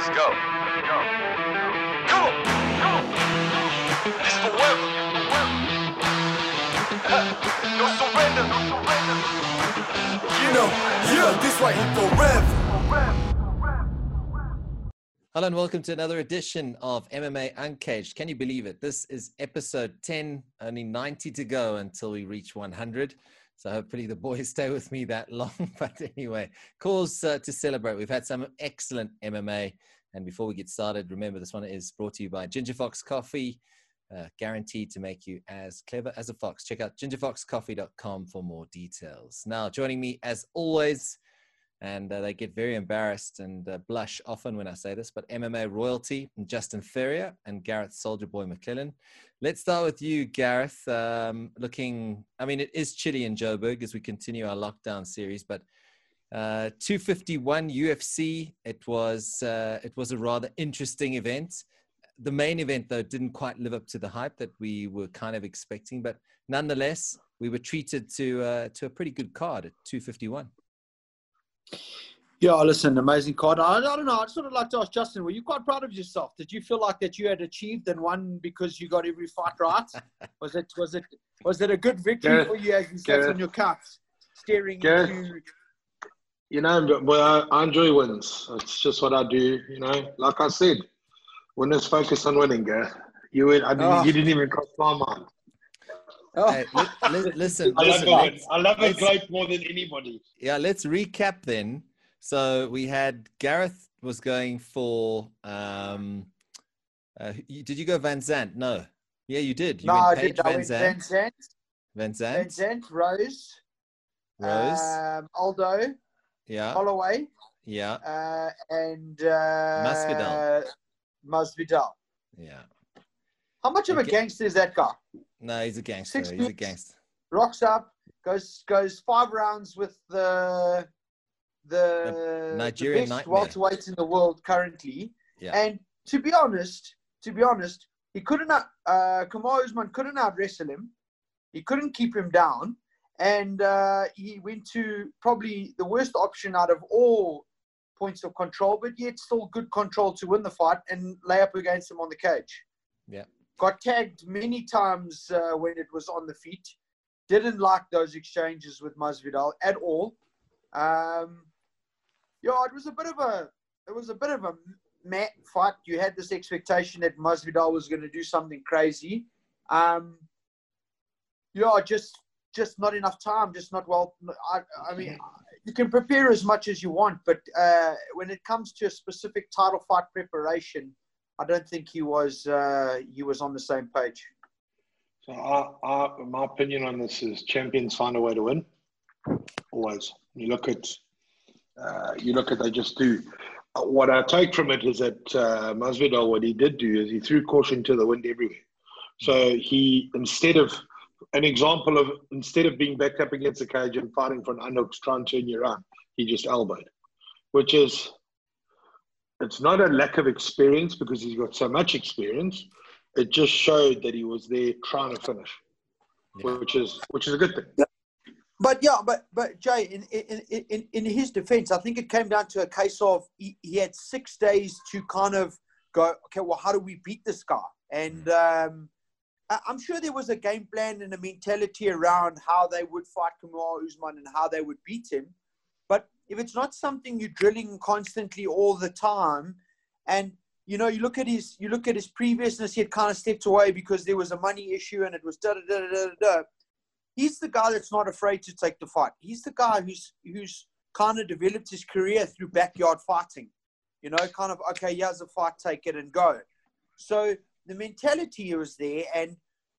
Let's go. Let's go. Come on. Come forever. no surrender. No surrender. You know, yeah, this right here forever. Hello and welcome to another edition of MMA Uncaged. Can you believe it? This is episode 10, only 90 to go until we reach 100. So hopefully the boys stay with me that long. But anyway, cause uh, to celebrate. We've had some excellent MMA. And before we get started, remember this one is brought to you by Ginger Fox Coffee, uh, guaranteed to make you as clever as a fox. Check out gingerfoxcoffee.com for more details. Now, joining me as always, and uh, they get very embarrassed and uh, blush often when I say this, but MMA royalty, and Justin Ferrier and Gareth Soldier Boy McClellan. Let's start with you, Gareth. Um, looking, I mean, it is chilly in Joburg as we continue our lockdown series, but uh, 251 UFC. It was uh, it was a rather interesting event. The main event, though, didn't quite live up to the hype that we were kind of expecting, but nonetheless, we were treated to uh, to a pretty good card at 251. Yeah, oh, listen, amazing card. I, I don't know. I'd sort of like to ask Justin, were you quite proud of yourself? Did you feel like that you had achieved and won because you got every fight right? was it was it was it a good victory Gareth, for you as you sat on your couch, staring Gareth. into You know, well, I, I enjoy wins. It's just what I do. You know, like I said, winners focus on winning, Gareth. You, win- I didn't, Oh. you ah. didn't even cross my mind. Oh, Hey, li- li- listen, I love it. I love a let's- more than anybody. yeah, let's recap then. So we had Gareth was going for. Um, uh, did you go Van Zant? No. Yeah, you did. You no, I did. Paige I Van Zant. Van Zant, Van Van Zant. Zant, Rose, Rose. um, Aldo, yeah. Holloway, Yeah. uh, and uh, Masvidal. Masvidal. Yeah. How much of a gangster is that guy? No, he's a gangster. Six He's a gangster. rocks up, goes goes five rounds with the the, Nigerian the best nightmare. welterweight in the world currently. Yeah. And to be honest, to be honest, he couldn't uh Kamaru Usman couldn't out wrestle him. He couldn't keep him down. And uh, he went to probably the worst option out of all points of control, but yet still good control to win the fight and lay up against him on the cage Yeah. Got tagged many times uh, when it was on the feet. Didn't like those exchanges with Masvidal at all. Um, yeah, it was a bit of a it was a bit of a mat fight. You had this expectation that Masvidal was going to do something crazy. Um, yeah, just just not enough time. Just not well. I, I mean, you can prepare as much as you want, but uh, when it comes to a specific title fight preparation, I don't think he was uh, he was on the same page. So, I, I, my opinion on this is champions find a way to win. Always. You look at, uh, you look at they just do. Uh, What I take from it is that uh, Masvidal, what he did do is he threw caution to the wind everywhere. So he instead of an example of instead of being backed up against the cage and fighting for an underhook to try and turn you around, he just elbowed, which is it's not a lack of experience because he's got so much experience. It just showed that he was there trying to finish, Yeah. which is which is a good thing. But yeah, but but Jay, in in, in, in his defense, I think it came down to a case of he, he had six days to kind of go. Okay, well, how do we beat this guy? And um, I- I'm sure there was a game plan and a mentality around how they would fight Kamaru Usman and how they would beat him. If it's not something you're drilling constantly all the time, and you know, you look at his you look at his previousness, he had kind of stepped away because there was a money issue and it was da da da da da. da. He's the guy that's not afraid to take the fight. He's the guy who's who's kind of developed his career through backyard fighting. You know, kind of okay, here's a fight, take it and go. So the mentality was there, and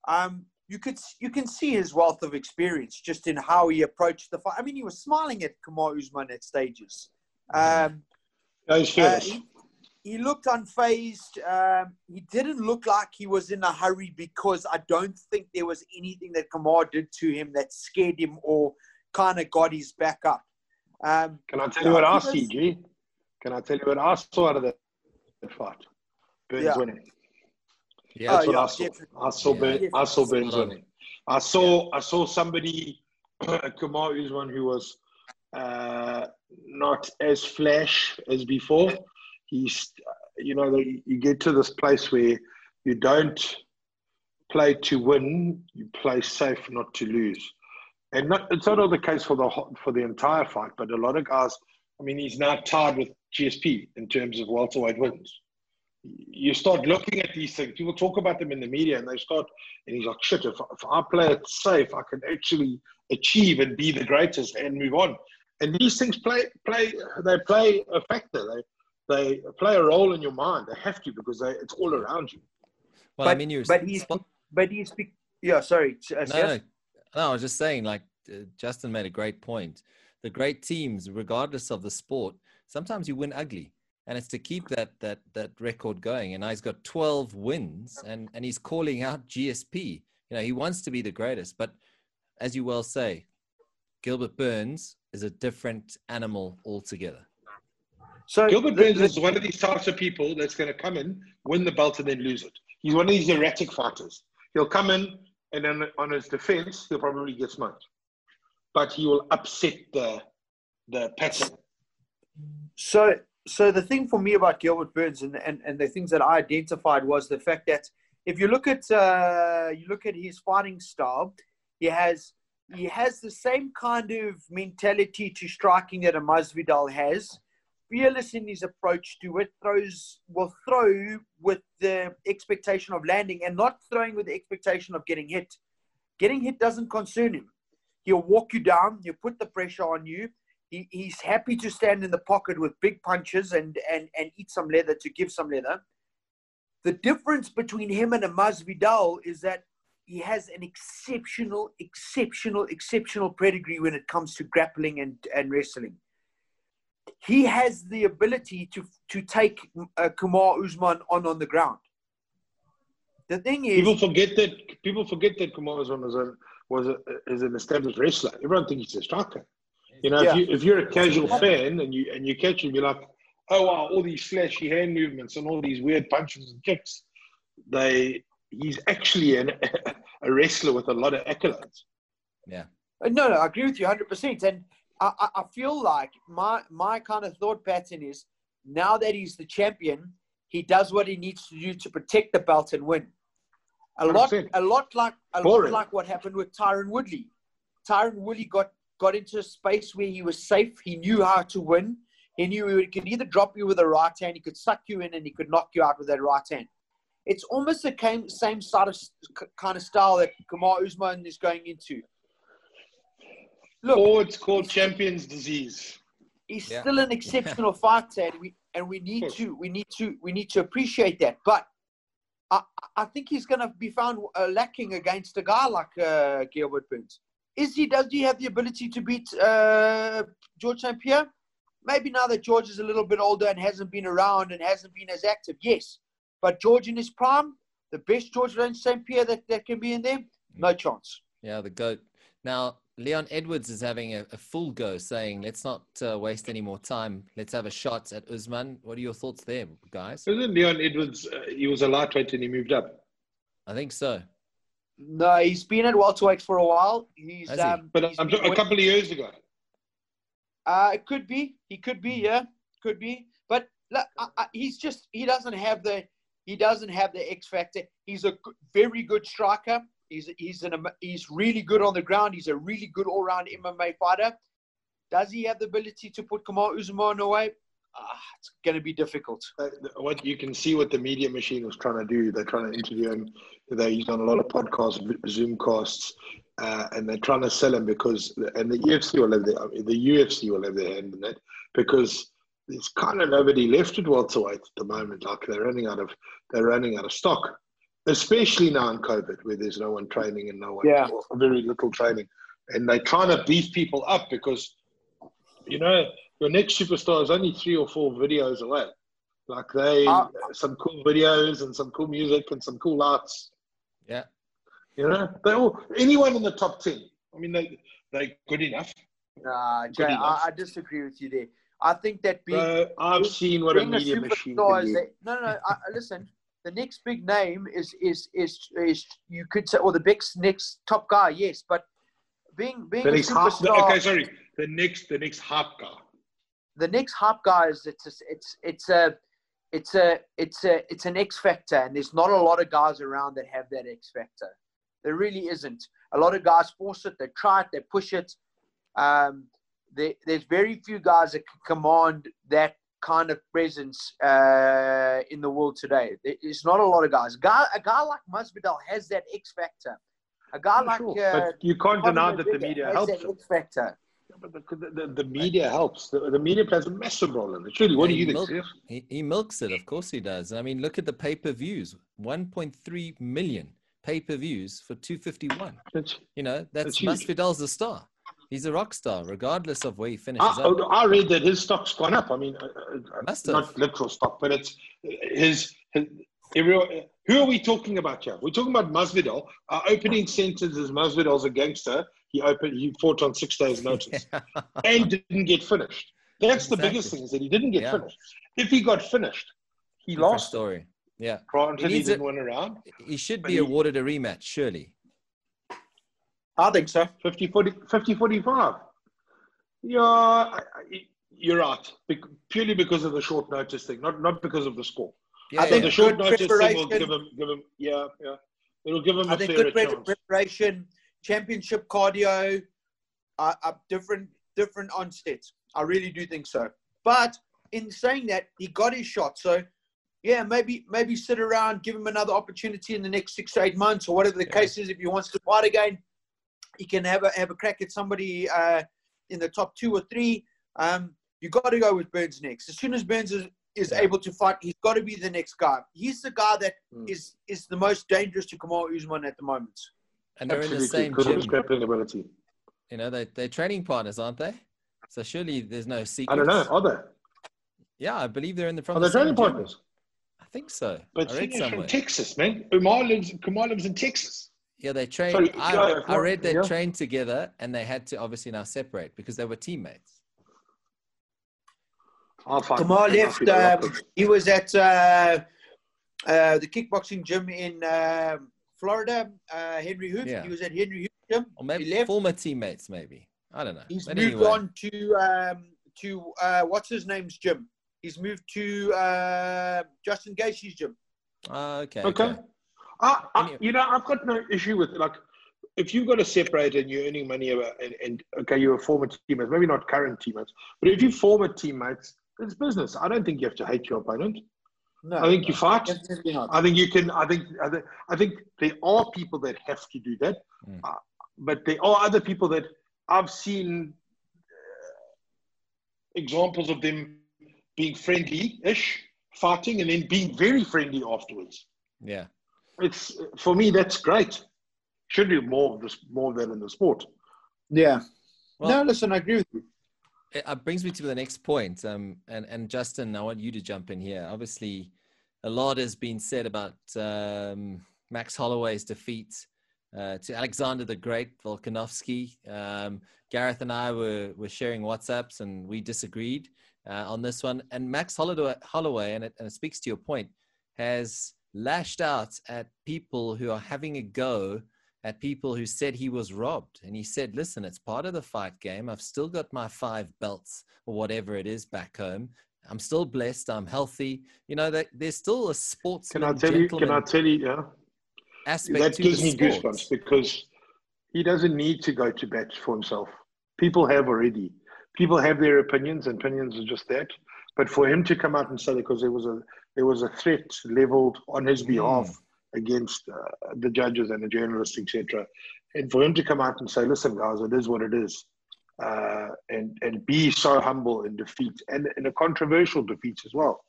um, you could you can see his wealth of experience just in how he approached the fight. I mean, he was smiling at Kamaru Usman at stages. Um, No, he's uh, he, he looked unfazed. Um, he didn't look like he was in a hurry because I don't think there was anything that Kamar did to him that scared him or kind of got his back up. Um, Can I tell you what I see, G? Can I tell you what I saw out of that fight? Burns Yeah. winning. Yeah. That's Oh, what yeah, I saw. definitely. I saw Yeah. Burns. I saw Spot Burns on. winning. I saw. I saw somebody, Kamaru Usman, who was uh, not as flash as before. he's, you know, you get to this place where you don't play to win, you play safe not to lose. And not, it's not all the case for the for the entire fight, but a lot of guys. I mean, he's now tied with GSP in terms of welterweight wins. You start looking at these things. People talk about them in the media, and they start, and he's like, "Shit! If, if I play it safe, I can actually achieve and be the greatest and move on." And these things play play they play a factor. They they play a role in your mind. They have to because they, it's all around you. Well, but, I mean, you're but he's spot- but he's be- yeah. Sorry, no, no, no, I was just saying, like uh, Justin made a great point. The great teams, regardless of the sport, sometimes you win ugly, and it's to keep that that that record going. And now he's got 12 wins, and and he's calling out GSP. You know, he wants to be the greatest, but as you well say, Gilbert Burns is a different animal altogether. So Gilbert the- Burns the- is one of these types of people that's going to come in, win the belt, and then lose it. He's one of these erratic fighters. He'll come in, and then on his defense, he'll probably get smoked, but he will upset the the pattern. So, so the thing for me about Gilbert Burns and, and, and the things that I identified was the fact that if you look at uh, you look at his fighting style, he has he has the same kind of mentality to striking that a Masvidal has. Fearless in his approach to it, throws will throw with the expectation of landing and not throwing with the expectation of getting hit. Getting hit doesn't concern him. He'll walk you down. He'll put the pressure on you he, he's happy to stand in the pocket with big punches and, and, and eat some leather to give some leather. The difference between him and a Masvidal is that he has an exceptional, exceptional, exceptional pedigree when it comes to grappling and, and wrestling. He has the ability to to take uh, Kamaru Usman on on the ground. The thing is, People forget that people forget that Kamaru Usman was a was a, is an established wrestler. Everyone thinks he's a striker. You know, Yeah. if you if you're a casual fan and you and you catch him, you're like, oh wow, all these flashy hand movements and all these weird punches and kicks. They he's actually an, a wrestler with a lot of accolades. Yeah. Uh, no, no, I agree with you 100%. And I, I, I feel like my, my kind of thought pattern is now that he's the champion, he does what he needs to do to protect the belt and win. A lot, 100%. a lot like a lot like what happened with Tyron Woodley. Tyron Woodley got got into a space where he was safe. He knew how to win. He knew he could either drop you with a right hand, he could suck you in, and he could knock you out with that right hand. It's almost the same, same sort of kind of style that Kamaru Usman is going into. Look, Or it's called champions disease. he's Yeah. still an exceptional fighter, and we and we need to we need to we need to appreciate that. But I I think he's going to be found uh, lacking against a guy like uh, Gilbert Burns. Is he? Does he have the ability to beat uh, George St Pierre? Maybe now that George is a little bit older and hasn't been around and hasn't been as active, yes. But George in his prime, the best George St Pierre that, that can be in there, no chance. Yeah, the goat. Now, Leon Edwards is having a, a full go, saying, "Let's not uh, waste any more time. Let's have a shot at Usman." What are your thoughts there, guys? Isn't Leon Edwards? Uh, he was a lightweight and he moved up. I think so. No, he's been at welterweight for a while. He's Has he? um, But he's I'm been a couple of years ago. Uh, it could be. He could be. Yeah, could be. But look, I, I, he's just he doesn't have the he doesn't have the X factor. He's a g- very good striker. He's he's an he's really good on the ground. He's a really good all round MMA fighter. Does he have the ability to put Kamaru Usman away? Ah, it's going to be difficult. Uh, what you can see what the media machine was trying to do. They're trying to interview him. They he's on a lot of podcasts, Zoom casts, uh, and they're trying to sell him because and the UFC will have their the UFC will have their hand in that because there's kind of nobody left at welterweight at the moment. Like they're running out of they're running out of stock, especially now in COVID where there's no one training and no one Yeah. or very little training, and they're trying to beef people up because you know your next superstar is only three or four videos away. Like they, Uh, some cool videos and some cool music and some cool arts. Yeah. You know, they all anyone in the top ten. I mean, they they good enough. Nah, Jay, Good I, enough. I disagree with you there. I think that being Bro, I've seen what a being media machine superstar can is do. a- no, no, no. I, I- listen, the next big name is is is is you could say, or the big next top guy, yes, but being being The a next hype, superstar, okay, sorry, the next the next hype guy. The next hype guy is it's a, it's it's a it's a it's a it's an X factor, and there's not a lot of guys around that have that X factor. There really isn't. A lot of guys force it, they try it, they push it. Um, there, there's very few guys that can command that kind of presence uh, in the world today. There's not a lot of guys. A guy, a guy like Masvidal has that X factor. A guy like Sure. uh, but you can't deny that the media helps. him. X factor. But the, the, the media helps. The, the media plays a massive role in it. Truly, what do you think? milk-? He, he milks it, of course he does. I mean, look at the pay per views 1.3 million pay per views for 251. It's- You know, that's That's. Masvidal's the star. He's a rock star, regardless of where he finishes I, up. I read that his stock's gone up. I mean, uh, uh, Must not literal stock, but it's his. his every, who are we talking about here? We're talking about Masvidal. Our opening sentence is Masvidal's a gangster. He opened. He fought on six days' notice and didn't get finished. That's the biggest thing is that he didn't get Yeah. finished. If he got finished, he Different lost. story. Yeah. Granted, He he, didn't win a round. He should be he- awarded a rematch, surely. I think so. 50 40, 50 45. Yeah, I, I, you're right. Bec- purely because of the short notice thing, not not because of the score. Yeah, I think yeah. the short good notice thing will give him, give him, yeah, yeah. It'll give him I a think fairer good pre- chance. preparation, championship cardio, uh, uh, different different onsets. I really do think so. But in saying that, he got his shot. So yeah, maybe maybe sit around, give him another opportunity in the next six to eight months or whatever the Yeah. case is. If he wants to fight again, he can have a have a crack at somebody uh, in the top two or three. Um, you got to go with Burns next. As soon as Burns is, is Yeah. able to fight, he's got to be the next guy. He's the guy that Mm. is is the most dangerous to Kamaru Usman at the moment. And they're in the same because gym. grappling ability. You know, they, they're training partners, aren't they? So surely there's no secret. I don't know. Are they? Yeah, I believe they're in the from Are the they same training gym. partners? I think so. But I read Singa's from somewhere. Texas, man. Umar lives, Kumar lives in Texas. Yeah, they trained. Sorry, I, yeah, I read they yeah. trained together, and they had to obviously now separate because they were teammates. I'll find Kamal I'll left. figure it out. Um, he was at uh, uh, the kickboxing gym in um Florida, uh, Henri Hooft. Yeah. He was at Henri Hooft gym. Or maybe he left. former teammates, maybe. I don't know. He's But moved anyway, on to um, to uh, what's his name's gym. He's moved to uh, Justin Gaethje's gym. Ah, okay. Okay. okay. I, I, Anyway. you know, I've got no issue with like if you've got to separate and you're earning money about- and, and okay, you're a former teammates, maybe not current teammates, but if you're former teammates, it's business. I don't think you have to hate your opponent. No, I think you fight. I think you can. I think. I think, I think there are people that have to do that, Mm. uh, but there are other people that I've seen uh, examples of them being friendly-ish, fighting, and then being very friendly afterwards. Yeah. It's for me. That's great. Should do more of this, more of that in the sport. Yeah. Well, no, listen, I agree with you. It brings me to the next point. Um, and, and Justin, I want you to jump in here. Obviously, a lot has been said about um, Max Holloway's defeat uh, to Alexander the Great, Volkanovski. Um, Gareth and I were, were sharing WhatsApps and we disagreed uh, on this one. And Max Holloway, Holloway and, it, and it speaks to your point, has lashed out at people who are having a go at people who said he was robbed. And he said, listen, it's part of the fight game. I've still got my five belts or whatever it is back home. I'm still blessed. I'm healthy. You know, that there's still a sports. Can I tell you? Can I tell you? Yeah, aspect that gives me sport. goosebumps because he doesn't need to go to bat for himself. People have already. People have their opinions, and opinions are just that. But for him to come out and say because there was a there was a threat leveled on his mm. behalf against uh, the judges and the journalists, etc., and for him to come out and say, "Listen, guys, it is what it is," uh, and and be so humble in defeat and in a controversial defeat as well,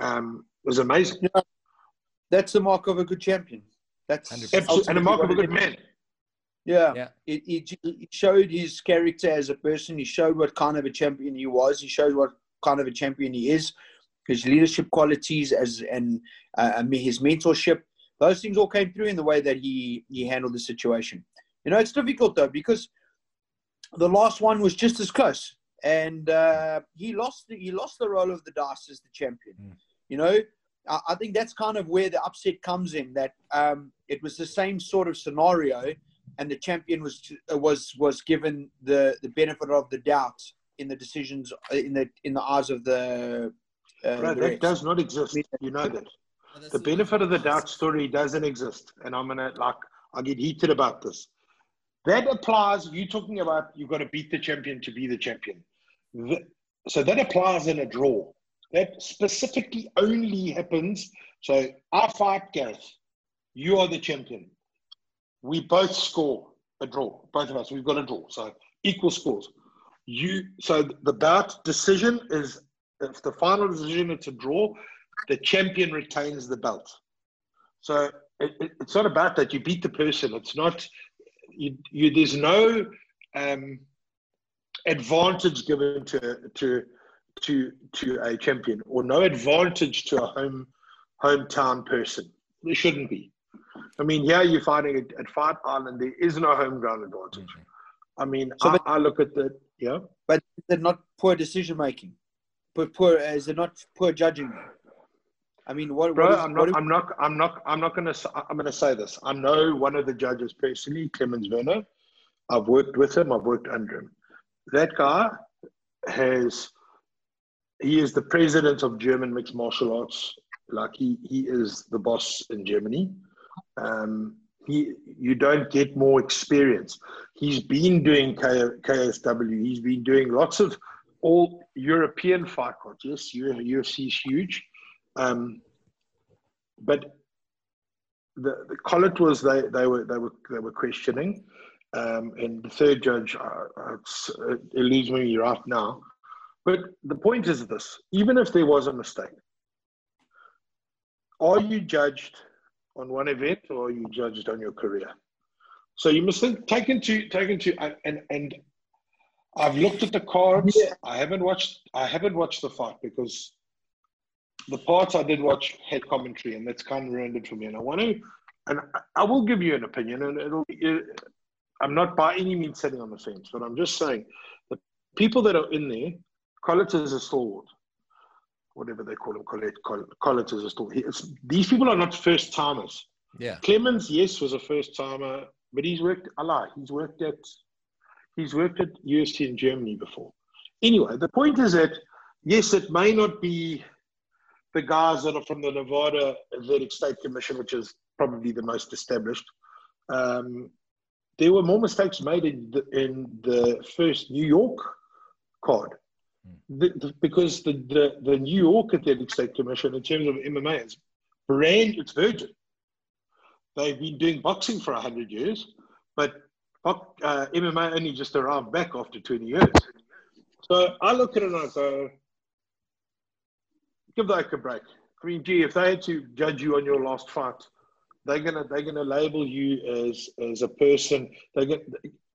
um, was amazing. That's the mark of a good champion. That's and a mark of a good man. Yeah. Yeah. It, it, it showed his character as a person. He showed what kind of a champion he was. He showed what kind of a champion he is. His leadership qualities as and uh, I mean, his mentorship. Those things all came through in the way that he he handled the situation. You know, it's difficult though because the last one was just as close, and uh, he lost. The, he lost the roll of the dice as the champion. Mm. You know, I, I think that's kind of where the upset comes in. That um, it was the same sort of scenario, and the champion was was was given the the benefit of the doubt in the decisions in the in the eyes of the uh, the that does not exist. You know that. The benefit of the doubt story doesn't exist. And I'm gonna like I get heated about this. That applies, you talking about you've got to beat the champion to be the champion. So that applies in a draw. That specifically only happens. So I fight Gareth. You are the champion. We both score a draw. Both of us. We've got a draw. So equal scores. You so the bout decision is if the final decision it's a draw, the champion retains the belt. So it, it- it's not about that you beat the person. It's not you. you there's no um, advantage given to to to to a champion, or no advantage to a home hometown person. There shouldn't be. I mean, here you're fighting at, at Fight Island. There is no home ground advantage. I mean, So I, but- I look at the yeah. But they're not poor decision making? But poor is it not poor judging? I mean, what? Bro, what is, I'm not. I'm not. I'm not. I'm not gonna. s- I'm gonna say this. I know one of the judges personally, Clemens Werner. I've worked with him. I've worked under him. That guy has. He is the president of German mixed martial arts. Like he, he is the boss in Germany. Um, he, you don't get more experience. He's been doing K, KSW. He's been doing lots of all European fight cards. Yes, UFC is huge. Um, but the, the Collett was they, they were they were they were questioning, um, and the third judge uh, uh, it eludes me right now. But the point is this: even if there was a mistake, are you judged on one event or are you judged on your career? So you must think, take into take into and and, and I've looked at the cards. Yeah. I haven't watched I haven't watched the fight because the parts I did watch had commentary, and that's kind of ruined it for me. And I want to, and I- will give you an opinion, and it'll. It, I'm not by any means sitting on the fence, but I'm just saying the people that are in there, Collett is a stalwart, whatever they call him, Collett, Coll- Collett is a stalwart. It's, these people are not first timers. Yeah. Clemens, yes, was a first timer, but he's worked. I lie. He's worked at. He's worked at UFC in Germany before. Anyway, the point is that yes, it may not be the guys that are from the Nevada Athletic State Commission, which is probably the most established. Um, there were more mistakes made in the, in the first New York card. The, the- because the, the, the New York Athletic State Commission, in terms of MMA, is brand, it's virgin. They've been doing boxing for 100 years, but uh, MMA only just arrived back after 20 years. So I look at it and I go, give that a break. I mean, gee, if they had to judge you on your last fight, they're gonna they're gonna label you as as a person. They get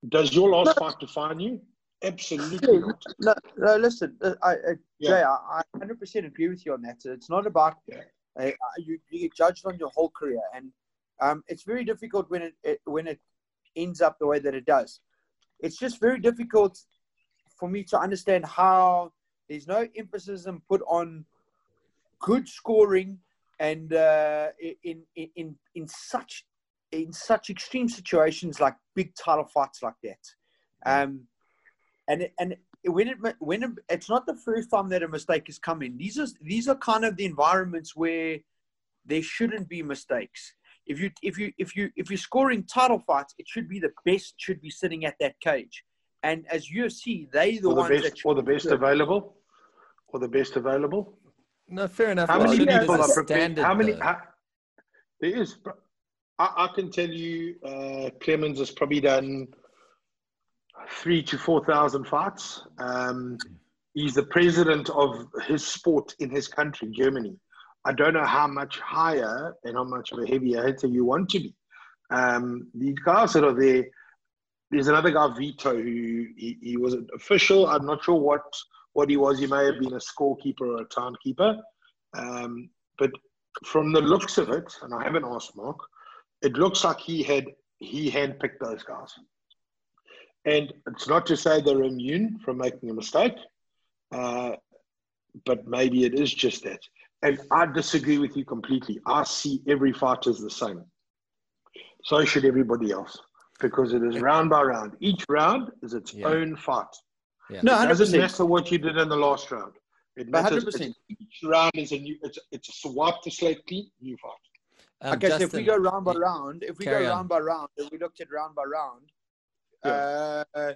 does your last fight define you? Absolutely not. no, no, listen, uh, I, I, Yeah. Jay, I, I 100% agree with you on that. It's not about Yeah. uh, uh, you, you get judged on your whole career, and um, it's very difficult when it, it when it ends up the way that it does. It's just very difficult for me to understand how there's no emphasis and put on good scoring and uh, in, in in in such in such extreme situations like big title fights like that. Um, and and when it when it, it's not the first time that a mistake has come in. These are these are kind of the environments where there shouldn't be mistakes. If you if you if you if you're scoring title fights, it should be the best should be sitting at that cage. And as UFC, they the Or the ones that best or the best available. Or the best available. No, fair enough. How many people are prepared? How many? How, there is. I, I can tell you, uh, Clemens has probably done three to four thousand fights. Um, he's the president of his sport in his country, Germany. I don't know how much higher and how much of a heavier hitter you want to be. Um, these guys that are there. There's another guy, Vito, who he, he was an official. I'm not sure what what he was. He may have been a scorekeeper or a timekeeper. Um, but from the looks of it, and I haven't asked Mark, it looks like he had he handpicked those guys. And it's not to say they're immune from making a mistake, uh, but maybe it is just that. And I disagree with you completely. I see every fight as the same. So should everybody else, because it is round by round. Each round is its Yeah. own fight. Yeah. No, It doesn't 100%. matter what you did in the last round. It matters. 100%. It's, each round is a new. It's it's a swap to slate clean new fight. Um, okay, so if we go round by round, if we go on. round by round, and we looked at round by round, uh,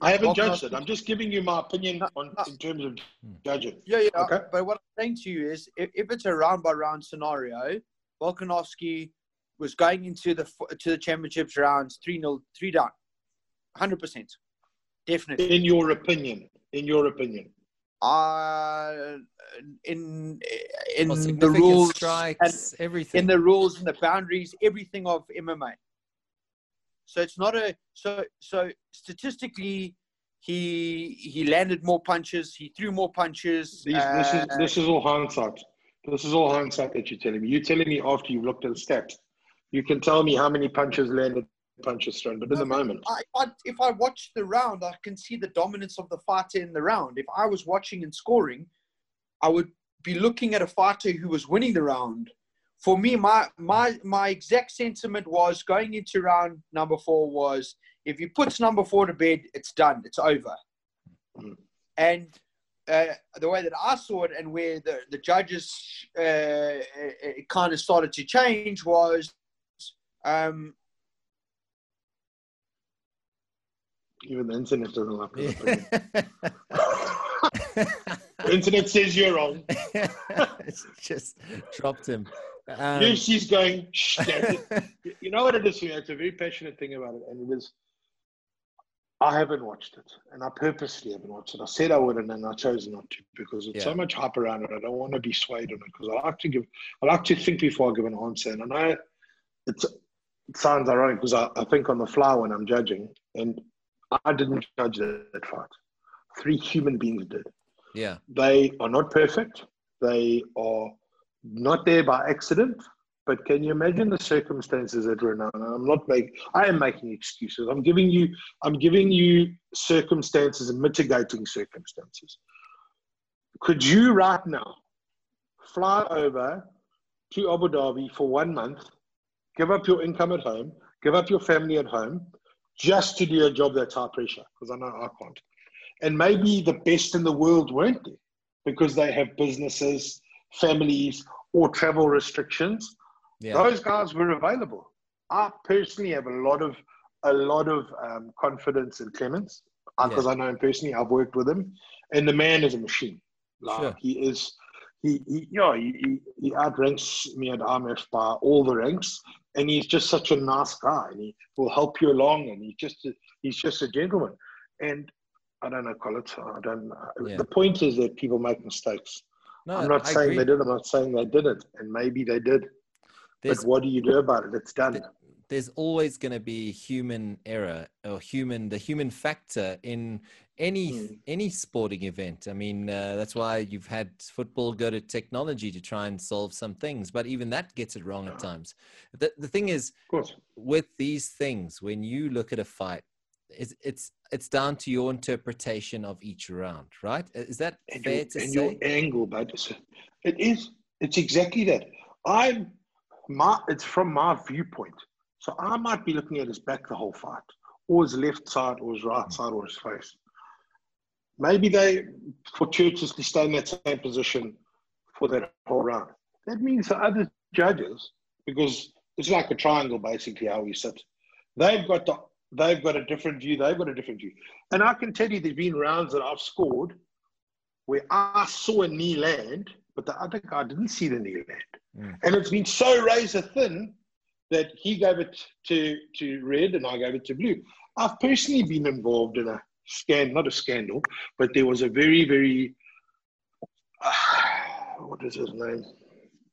I haven't Volkanovski- judged it. I'm just giving you my opinion on in terms of Hmm. judging. yeah, yeah. Okay. But what I'm saying to you is, if, if it's a round by round scenario, Volkanovski was going into the to the championships rounds three 0 three down, hundred percent, definitely. In your opinion, in your opinion, Uh, in in well, the significant rules and strikes, everything. in the rules and the boundaries, everything of MMA. So it's not a so so statistically, he he landed more punches, he threw more punches. These, this is uh, this is all hindsight. This is all hindsight that you're telling me. You're telling me after you've looked at the stats. You can tell me how many punches landed, punches thrown, but in the moment, I, I, if I watch the round, I can see the dominance of the fighter in the round. If I was watching and scoring, I would be looking at a fighter who was winning the round. For me, my my my exact sentiment was going into round number four was if he puts number four to bed, it's done, it's over. Mm. And uh, the way that I saw it, and where the the judges uh, it kind of started to change was. Um, even the internet doesn't like. Yeah. The internet says you're wrong. It's just dropped him. Um, UFC's going, Shh, you know what it is for me? It's a very passionate thing about it. And it is, I haven't watched it. And I purposely haven't watched it. I said I wouldn't and I chose not to because it's Yeah. so much hype around it. I don't want to be swayed on it because I like to give, I like to think before I give an answer. And I know it's, it sounds ironic because I, I think on the fly when I'm judging and I didn't judge that fight. Three human beings did yeah, they are not perfect. They are not there by accident. But can you imagine the circumstances that were now? I'm not making. I am making excuses. I'm giving you. I'm giving you circumstances and mitigating circumstances. Could you right now fly over to Abu Dhabi for one month, give up your income at home, give up your family at home, just to do a job that's high pressure? Because I know I can't and maybe the best in the world weren't there because they have businesses, families, or travel restrictions. yeah, Those guys were available. I personally have a lot of a lot of um, confidence in Clemens because I know him personally. I've worked with him, and the man is a machine. Like Sure. he is. He, he, you know, he, he, outranks me at RMF by all the ranks, and he's just such a nice guy, and he will help you along, and he's just a, he's just a gentleman. And I don't know, Colin. I don't. Yeah. The point is that people make mistakes. no, I'm not I saying agree. they did. I'm not saying they didn't, and maybe they did. There's, but what do you do about it? It's done. Th- there's always going to be human error or human the human factor in any Hmm. any sporting event. I mean, uh, that's why you've had football go to technology to try and solve some things, but even that gets it wrong at times. The the thing is, Of course. with these things when you look at a fight it's it's it's down to your interpretation of each round right is that and fair your, to and say your angle, but it is. It's exactly that. I'm my. It's from my viewpoint. So I might be looking at his back the whole fight, or his left side, or his right side, or his face. Maybe they fortuitously stay in that same position for that whole round. That means the other judges, because it's like a triangle basically how we sit. They've got the they've got a different view. They've got a different view. And I can tell you, there's been rounds that I've scored where I saw a knee land, but the other guy didn't see the knee land. Mm. And it's been so razor thin that he gave it to, to red and I gave it to blue. I've personally been involved in a scan, not a scandal, but there was a very, very, uh, what is his name?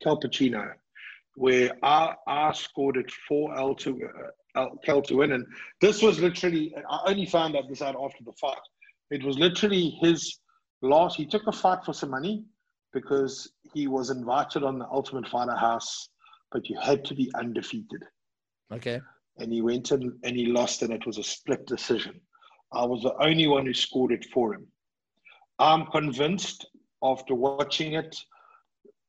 Calpacino, where I, I scored it 4L to, uh, Cal to win. And this was literally, I only found out this out after the fight. It was literally his last, he took a fight for some money because he was invited on the Ultimate Fighter House, but you had to be undefeated. okay And he went in and he lost, and it was a split decision. I was the only one who scored it for him. I'm convinced after watching it,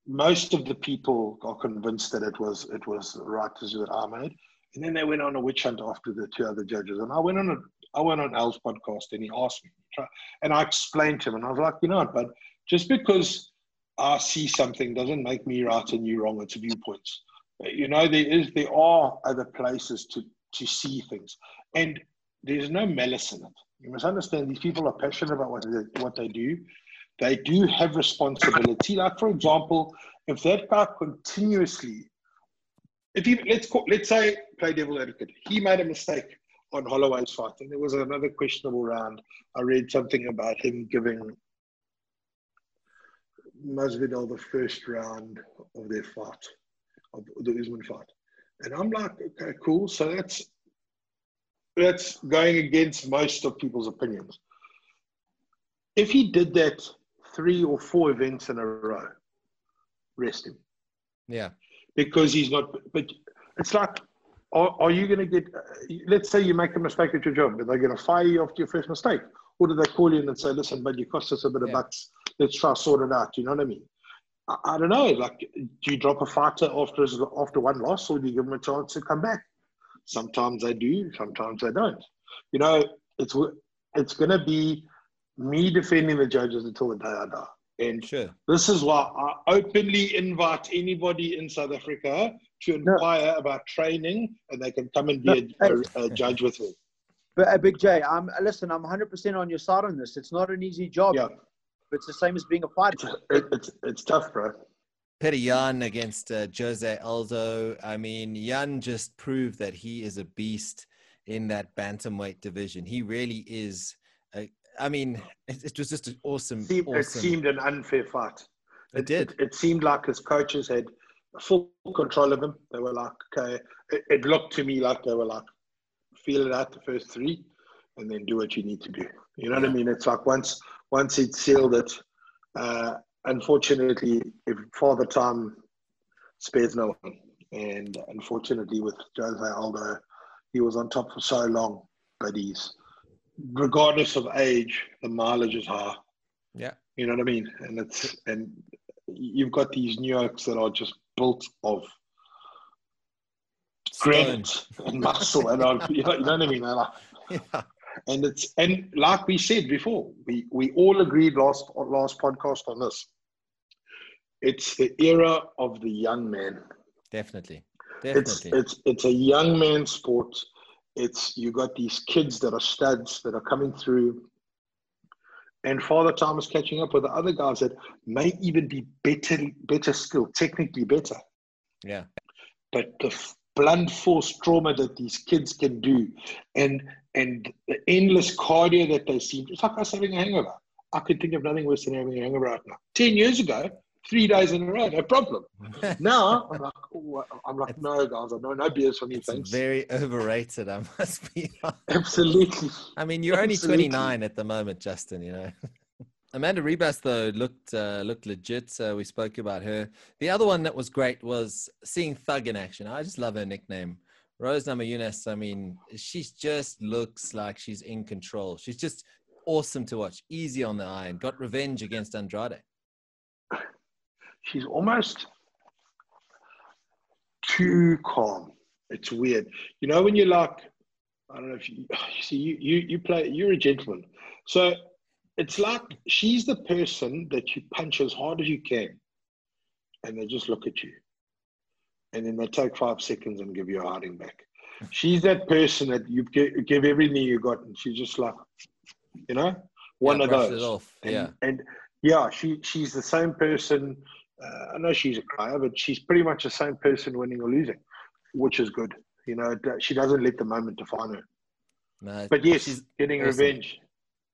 most of the people are convinced that it was it was the right decision that I made. And then they went on a witch hunt after the two other judges. And I went on a I went on Al's podcast and he asked me, and I explained to him, and I was like, you know what, but just because I see something doesn't make me right and you wrong. It's viewpoints. You know, there is there are other places to to see things, and there's no malice in it. You must understand these people are passionate about what they, what they do. They do have responsibility. Like for example, if that guy continuously, if he let's call, let's say play devil advocate, he made a mistake on Holloway's fight, and there was another questionable round. I read something about him giving Masvidal the first round of their fight, of the Usman fight. And I'm like, okay, cool. So that's that's going against most of people's opinions. If he did that three or four events in a row, rest him. Yeah. Because he's not, but it's like, are, are you going to get, let's say you make a mistake at your job, are they going to fire you after your first mistake? Or do they call you in and say, listen, but you cost us a bit of bucks, let's try sort it out? You know what I mean? I, I don't know. Like, do you drop a fighter after after one loss, or do you give them a chance to come back? Sometimes they do, sometimes they don't. You know, it's it's going to be me defending the judges until the day I die. And Sure. this is why I openly invite anybody in South Africa to No. inquire about training, and they can come and be a, a, a judge with me. But uh, Big J, I'm listen. I'm 100 percent on your side on this. It's not an easy job. Yeah, But it's the same as being a fighter. it, it's it's tough, bro. Petr Yan against uh, Jose Aldo. I mean, Yan just proved that he is a beast in that bantamweight division. He really is. A, I mean, it, it was just an awesome, It seemed, it seemed an unfair fight. It did. It, it seemed like his coaches had full control of him. They were like, okay. It, it looked to me like they were like, feel it out the first three, and then do what you need to do. You know what I mean? It's like once once he'd sealed it. Uh, unfortunately, if Father Time spares no one, and unfortunately with Jose Aldo, he was on top for so long, but he's regardless of age, the mileage is high. Yeah. You know what I mean? And it's and you've got these New Yorks that are just built of granite and muscle, and you, know, you know what I mean? Like, Yeah. And it's and like we said before, we we all agreed last last podcast on this. It's the era of the young man. Definitely. It's Definitely. it's it's a young man sport. It's you got these kids that are studs that are coming through, and Father Time is catching up with the other guys that may even be better better skilled, technically better. yeah. But the blunt force trauma that these kids can do, and and the endless cardio that they see, it's like us having a hangover. I could think of nothing worse than having a hangover right now. Ten years ago, three days in a row, no problem. Now I'm like, oh, I'm like, no, guys, I know no beers from you, It's thanks. very overrated, I must be honest. Absolutely. I mean, you're only 29 at the moment, Justin. You know. Amanda Ribas though looked uh, looked legit. So we spoke about her. The other one that was great was seeing Thug in action. I just love her nickname, Rose Namajunas. I mean, she just looks like she's in control. She's just awesome to watch, easy on the eye, and got revenge against Andrade. She's almost too calm. It's weird. You know when you're like, I don't know if you, you see you, you you play. You're a gentleman, so it's like she's the person that you punch as hard as you can, and they just look at you, and then they take five seconds and give you a hiding back. She's that person that you give, give everything you got, and she's just like, you know, one Yeah, of those. And, yeah. and yeah, she she's the same person. Uh, I know she's a crier, but she's pretty much the same person winning or losing, which is good. You know, she doesn't let the moment define her. No, But yes, she's getting awesome. revenge.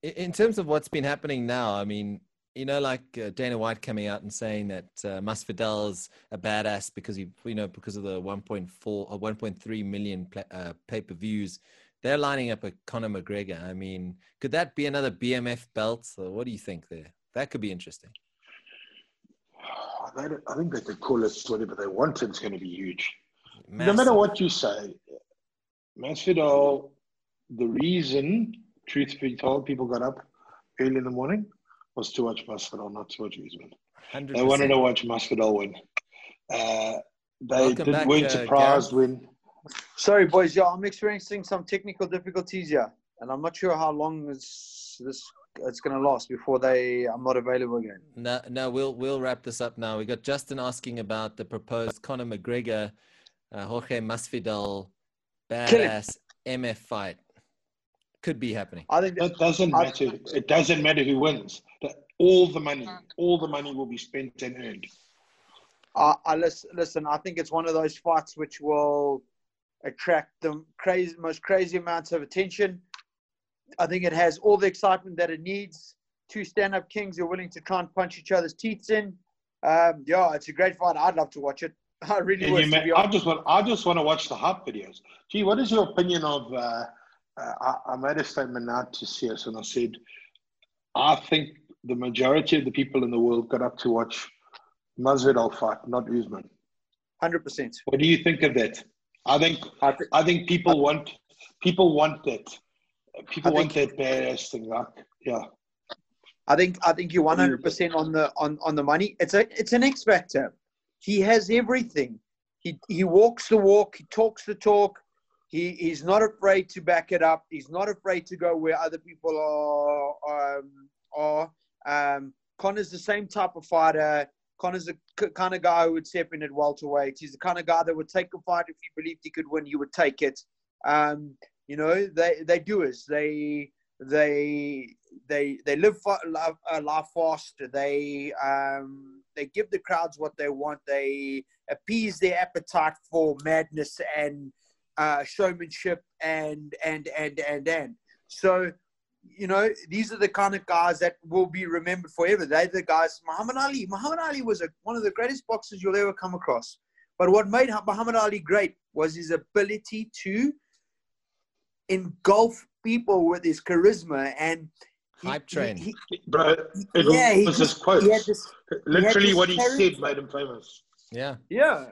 In- terms of what's been happening now, I mean, you know, like uh, Dana White coming out and saying that uh, Masvidal's a badass because he, you know, because of the 1.4 or 1.3 million pla- uh, pay per views. They're lining up a Conor McGregor. I mean, could that be another BMF belt? Or what do you think there? That could be interesting. I think they could call it whatever they want. It's going to be huge. No matter what you say, Masvidal. The reason, truth be told, people got up early in the morning was to watch Masvidal, not to watch Usman. 100%. They wanted to watch Masvidal win. Uh, they Welcome did, back, weren't uh, surprised when. Sorry, boys. Yeah, I'm experiencing some technical difficulties here, and I'm not sure how long this this it's going to last before they I'm not available again. No, no, we'll we'll wrap this up now. We got Justin asking about the proposed Conor McGregor, uh, Jorge Masvidal, Kill him. badass MF fight. Could be happening. I think that, It doesn't I- matter. It doesn't matter who wins. The- All the money, all the money will be spent and earned. I, I listen, listen. I think it's one of those fights which will attract the crazy, most crazy amounts of attention. I think it has all the excitement that it needs. Two stand-up kings who are willing to try and punch each other's teeth in. Um, yeah, it's a great fight. I'd love to watch it. I really would. you to ma- be I just want, I just want to watch the hype videos. Gee, what is your opinion of? Uh, I, I made a statement out to CS, and I said, I think the majority of the people in the world got up to watch Masvidal fight, not Usman. Hundred percent. What do you think of that? I think, I think I think people want, people want that. People I want that badass thing, like, yeah. I think I think you're 100 percent on the on, on the money. It's a it's an X factor. He has everything. He he walks the walk. He talks the talk. He he's not afraid to back it up. He's not afraid to go where other people are um, are. Um, Conor's the same type of fighter. Conor's the kind of guy who would step in at welterweight. He's the kind of guy that would take a fight if he believed he could win. He would take it. Um, you know, they they do us. They they they they live life uh, live fast. They um, they give the crowds what they want. They appease their appetite for madness and uh, showmanship and and and and and. So, you know, these are the kind of guys that will be remembered forever. They're the guys. Muhammad Ali. Muhammad Ali was a, one of the greatest boxers you'll ever come across. But what made Muhammad Ali great was his ability to engulf people with his charisma and he- Hype train. he- Bro, it yeah, he was his just- quotes. he had this- Literally, this what he character. said made him famous. Yeah. yeah.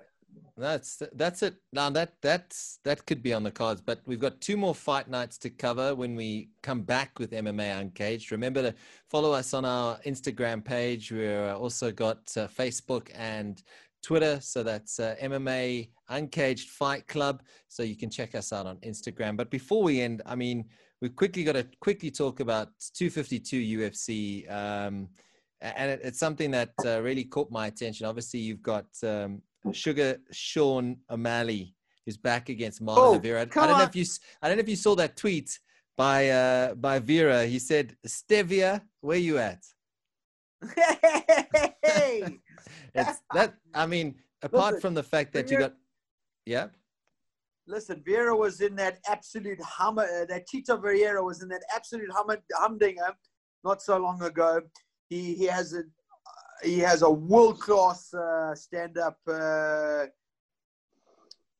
That's that's it. Now that that's that could be on the cards, but we've got two more fight nights to cover when we come back with MMA Uncaged. Remember to follow us on our Instagram page. We're also got uh, Facebook and Twitter, so that's uh, MMA Uncaged Fight Club. So you can check us out on Instagram. But before we end, I mean, we've quickly got to quickly talk about 252 UFC. Um, and it, it's something that uh, really caught my attention. Obviously, you've got um, Sugar Sean O'Malley is back against Marlon Oh, Rivera. I don't know if you I don't know if you saw that tweet by uh, by Vera. He said, "Stevia, where you at?" hey, that. I mean, apart Listen, from the fact that you got, yeah, listen, Vera was in that absolute hummer. Uh, that Chito Vera was in that absolute hummer, humdinger not so long ago. He he has a he has a world class uh, stand up uh,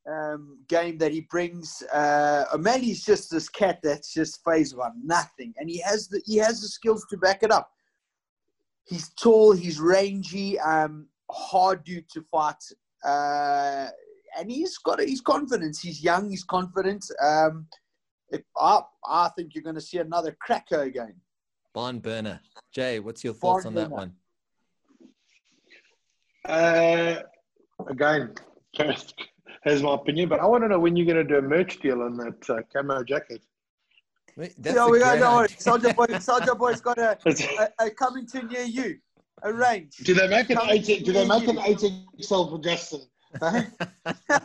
um, game that he brings. Uh, O'Malley's just this cat that's just phase one, nothing, and he has the he has the skills to back it up. He's tall, he's rangy, um, hard dude to fight, uh, and he's got he's confidence. He's young, he's confident. Um, if, I I think you're going to see another cracker again. barn burner. Jay, what's your thoughts on Barn that one? Uh, again, Gareth has my opinion, but I want to know when you're going to do a merch deal on that uh, camo jacket. Wait, That's yeah, we got no worries. Soldier Boy, Soldier Boy's got a, a, a coming to near you, a range. Do they make an Come eight? Do they to make an you. eight XL for Justin? Huh?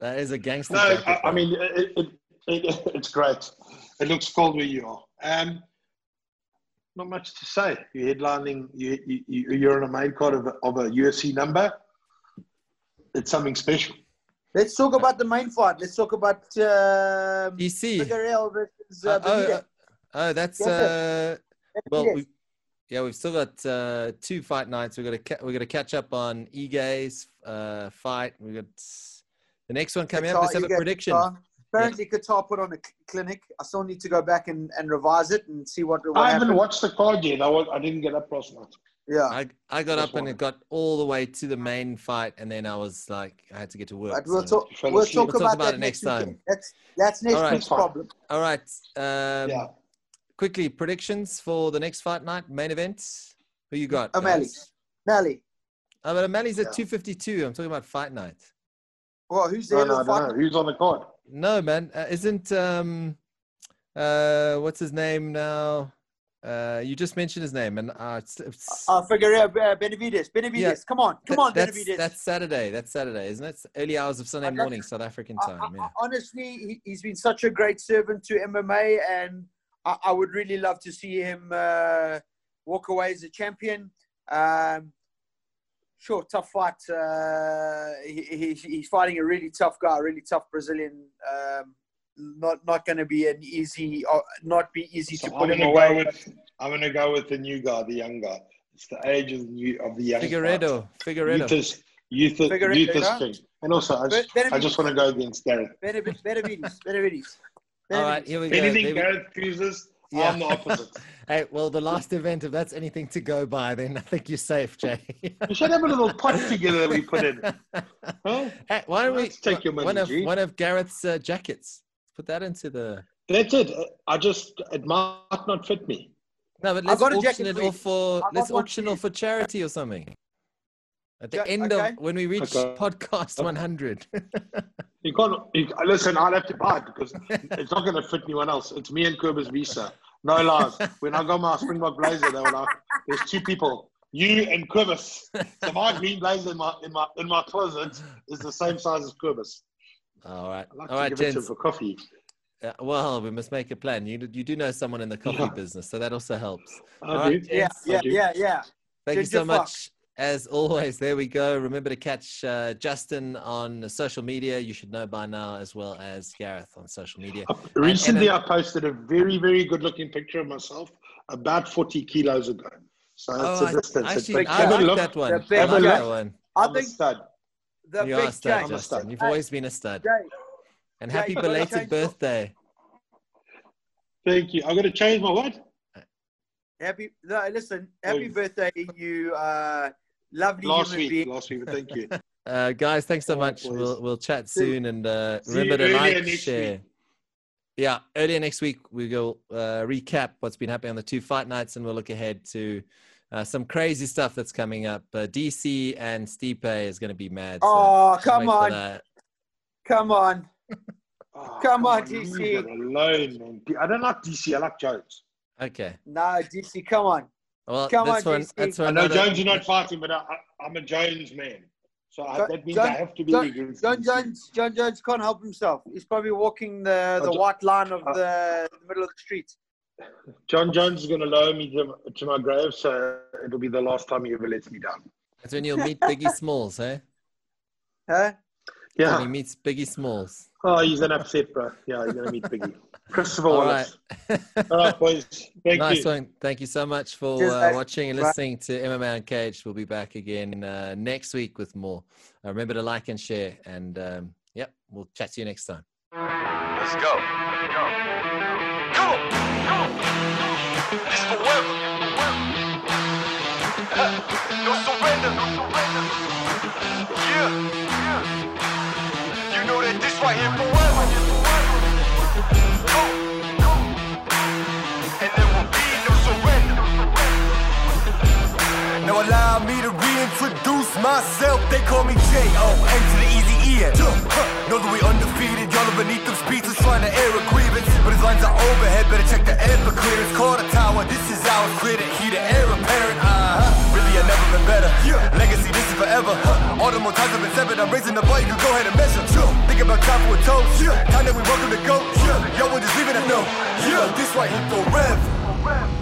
that is a gangster. no, I, I mean it, it, it, it's great. It looks cold where you are. Um, not much to say. You're headlining. You, you, you- you're on a main card of a, of a UFC number. It's something special. Let's talk about the main fight. Let's talk about um, DC. Figueiredo versus uh, Uh, oh, uh, oh, that's Yes, uh, well, Benavidez. we yeah, we've still got uh, two fight nights. We're gonna ca- we're gonna catch up on Ige's uh, fight. We got the next one coming up. Kattar, Let's have you a prediction. Kattar. Apparently, Kattar put on a cl- clinic. I still need to go back and, and revise it and see what, what I haven't happened. watched the card yet. I, was, I didn't get up last night. Yeah, I I got That's up and it got all the way to the main fight, and then I was like, I had to get to work. but we'll so- talk. We'll talk We'll talk about, about that it next weekend. time. That's that's next All right. week's problem. All right. Um, yeah. Quickly, predictions for the next fight night, main event. Who you got? O'Malley. guys? Mally. Oh, but O'Malley's at Yeah. 252. I'm talking about fight night. Well, who's the No, head no, I of the don't fight? know. Who's on the card? No, man. Uh, isn't um, uh, what's his name now? Uh, you just mentioned his name, and uh, it's, it's, Uh, Figueiredo, uh, Benavidez, Benavidez. Yeah. Come on, come that- on, that's, Benavidez. that's Saturday. That's Saturday, isn't it? It's early hours of Sunday I morning, South African time. I- Yeah. Honestly, he, he's been such a great servant to MMA, and I, I would really love to see him uh, walk away as a champion. Um, sure, tough fight. Uh, he, he, he's fighting a really tough guy, a really tough Brazilian. Um, not not going to be an easy, uh, not be easy So to I'm put him gonna away. go with I'm gonna go with the new guy, the young guy. It's the age of the new of the young Figueiredo, fighter. Figueiredo. Youth is youth, is- Figueiredo, youth is king. And also, I just, I just want to go against Gareth. Benavidez, Benavidez, Benavidez. All right, here we go. Anything There we- Gareth chooses, Yeah. I'm the opposite. Hey, well, the last event, if that's anything to go by, then I think you're safe, Jay. we should have a little pot together that we put in. Huh? Hey, why don't we Let's take your money, one of G. one of Gareth's uh, jackets? Put that into the. That's it. I just it might not fit me. No, but let's got a auction jacket it for off for let's auction for off for charity or something. At the Ja- end okay. of when we reach Okay. podcast 100. You can't you, listen. I'll have to buy it because it's not going to fit anyone else. It's me and Kerber's visa. No lies. When I got my Springbok blazer, they were like, "There's two people, you and Kerbis." So my green blazer in my in my in my closet is the same size as Kerbis. All right, I like all to right, give it to gents. for coffee. Uh, well, we must make a plan. You you do know someone in the coffee Yeah. business, so that also helps. I All right, do. Yeah, gents. yeah, do. yeah, yeah. Thank you so fuck. much. As always, there we go. Remember to catch uh, Justin on social media. You should know by now, as well as Gareth on social media. Recently, and- I posted a very, very good-looking picture of myself about 40 kilos ago. So it's Oh, a distance. I, actually, big. I Have a like look. that one. I like that one. I I'm a think stud. the You are a stud, change. I'm a Justin. stud. You've always been a stud. Jay, And happy you gotta belated birthday. Thank you. I'm going to change my what? Happy, no, listen, happy Oh. birthday, you uh, lovely Last week. being. Last week. but Thank you. Uh, guys, thanks so All much. right. We'll we'll chat See- soon, and uh, see remember to like, next share. week. Yeah, earlier next week we will uh, recap what's been happening on the two fight nights, and we'll look ahead to uh, some crazy stuff that's coming up. Uh, DC and Stipe is going to be mad. so Oh, come on. Come on. Oh, Come on, leave DC. alone, man. I don't like DC. I like Jones. Okay. No, DC, come on. Well, Come that's on, one. DC. That's I know another- Jones is not fighting, but I, I, I'm a Jones man. So I, that means Jon- I have to be Jon- against Jon Jones, Jon Jones can't help himself. He's probably walking the, the ju- white line of I- the, the middle of the street. Jon Jones is going to lower me to, to my grave, so it'll be the last time he ever lets me down. That's when you'll meet Biggie Smalls, eh? Huh? When Yeah. he meets Biggie Smalls. Oh, he's an upset, bro. Yeah, he's going to meet Biggie. Christopher All Wallace. right. All right, boys. Thank nice you. one. Thank you so much for uh, watching and listening to MMA Uncaged. We'll be back again uh, next week with more. Uh, remember to like and share. And um, yep, we'll chat to you next time. Let's go. Go. Come on. Come on. This forever. no surrender. No surrender. Yeah. Yeah. You know that this right here forever. introduce myself, they call me J.O. N to the easy end. Know that we undefeated, y'all are beneath them speeches trying to air a grievance. But his lines are overhead, better check the air for clearance. Call the tower, this is our credit. He the air apparent. Uh-huh. Really, i never been better. Legacy, this is forever. Huh. All the more times have been seven, I'm raising the bar, you can go ahead and measure. Think about time for a toast. Time that we welcome to go. Yo, we're just leaving it no. This right here for Rev.